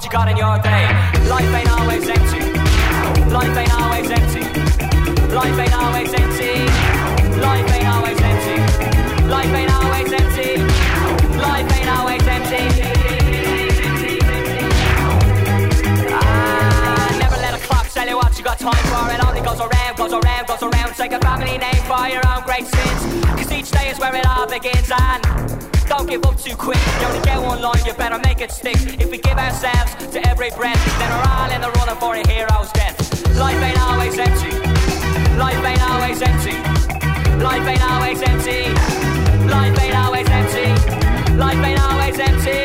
what you got in your day. Life ain't always empty. Life ain't always empty. Life ain't always empty. Life ain't always empty. Life ain't always empty. Life ain't always empty. Ah, never let a clock tell you what you got time for. It only goes around, goes around, goes around. Take a family name for your own great sins. Cause each day is where it all begins and don't give up too quick. You only get one line, you better make it stick. If we give ourselves to every breath, then we're all in the running for a hero's death. Life ain't always empty. Life ain't always empty. Life ain't always empty. Life ain't always empty. Life ain't always empty.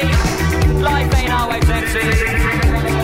Life ain't always empty.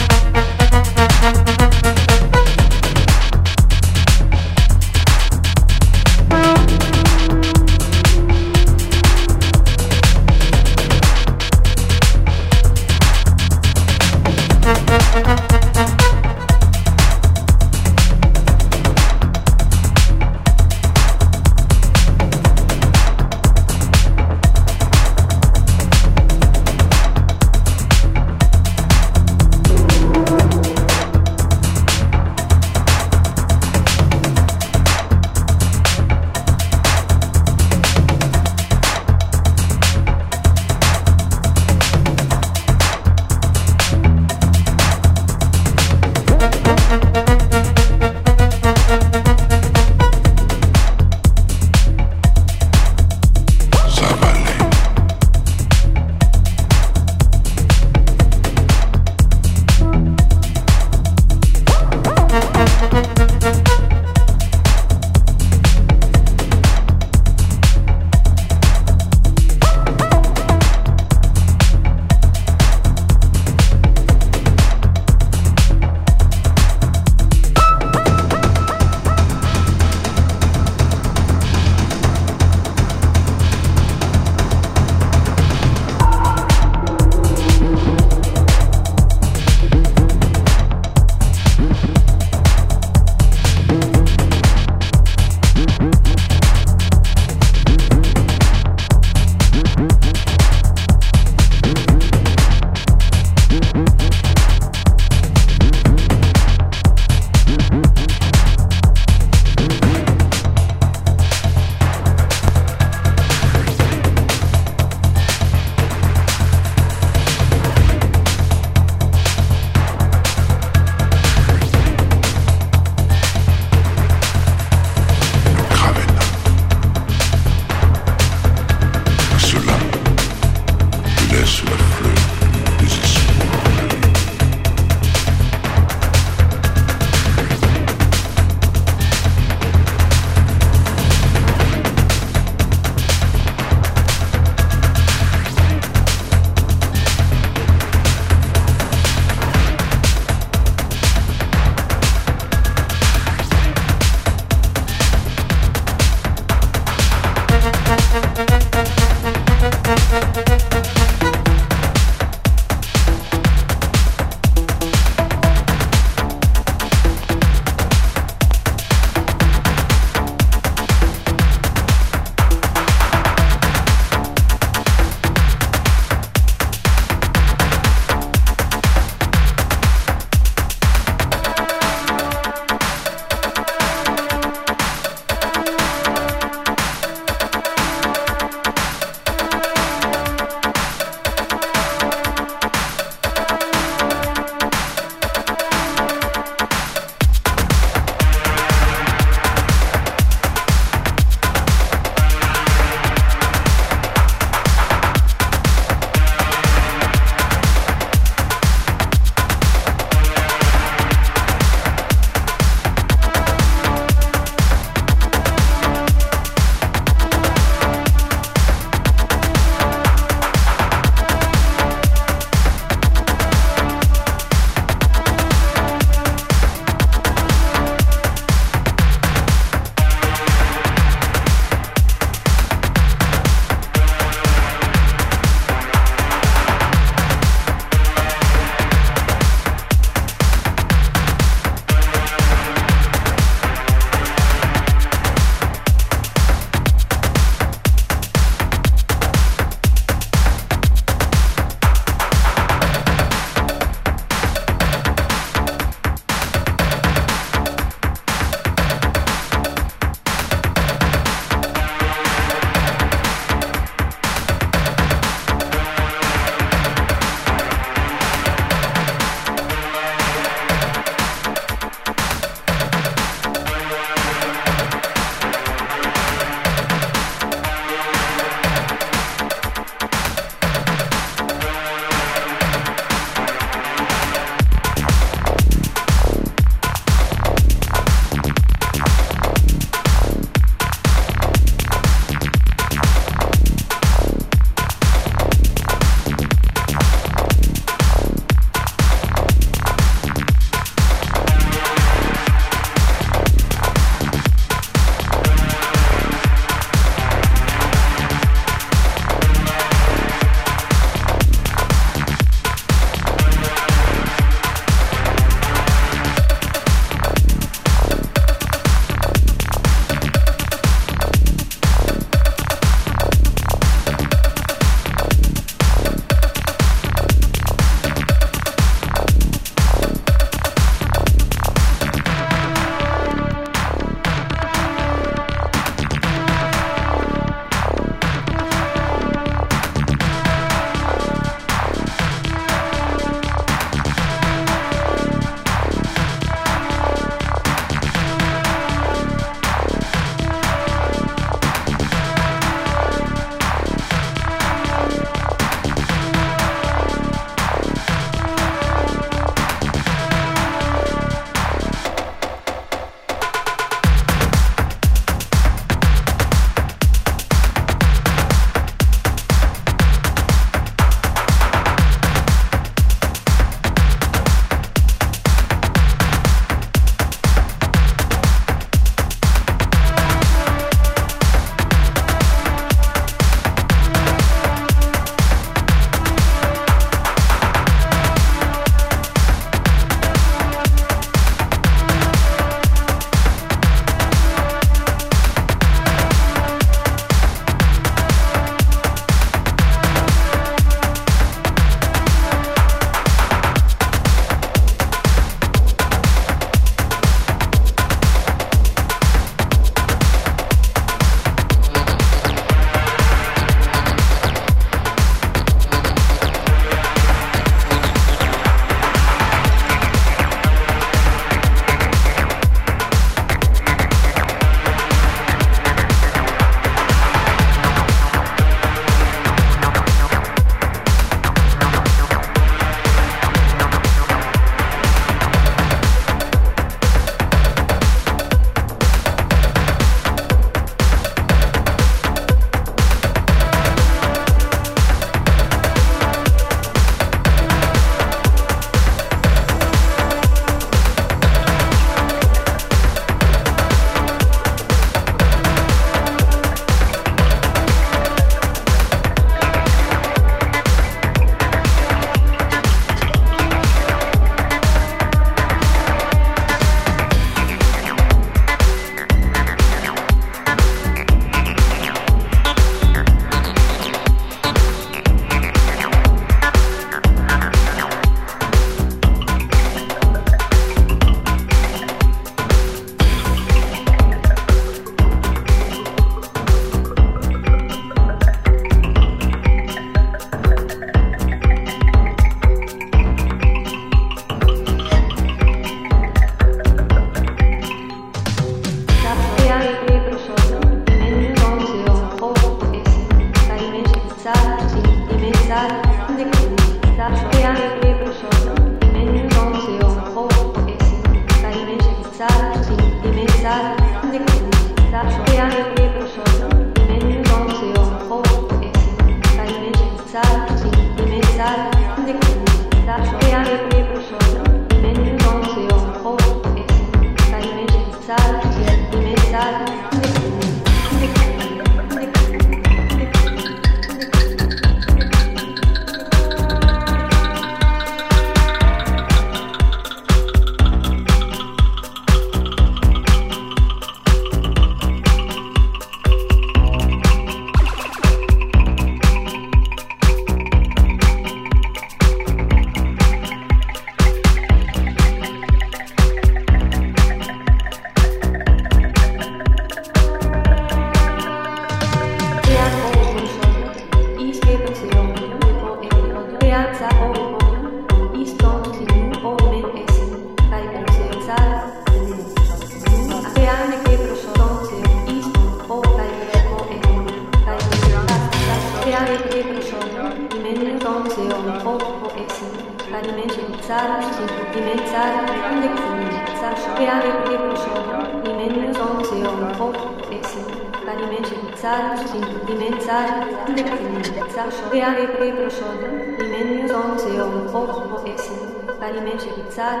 Nexal,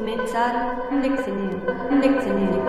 Nexal, Nexenil, Nexenil.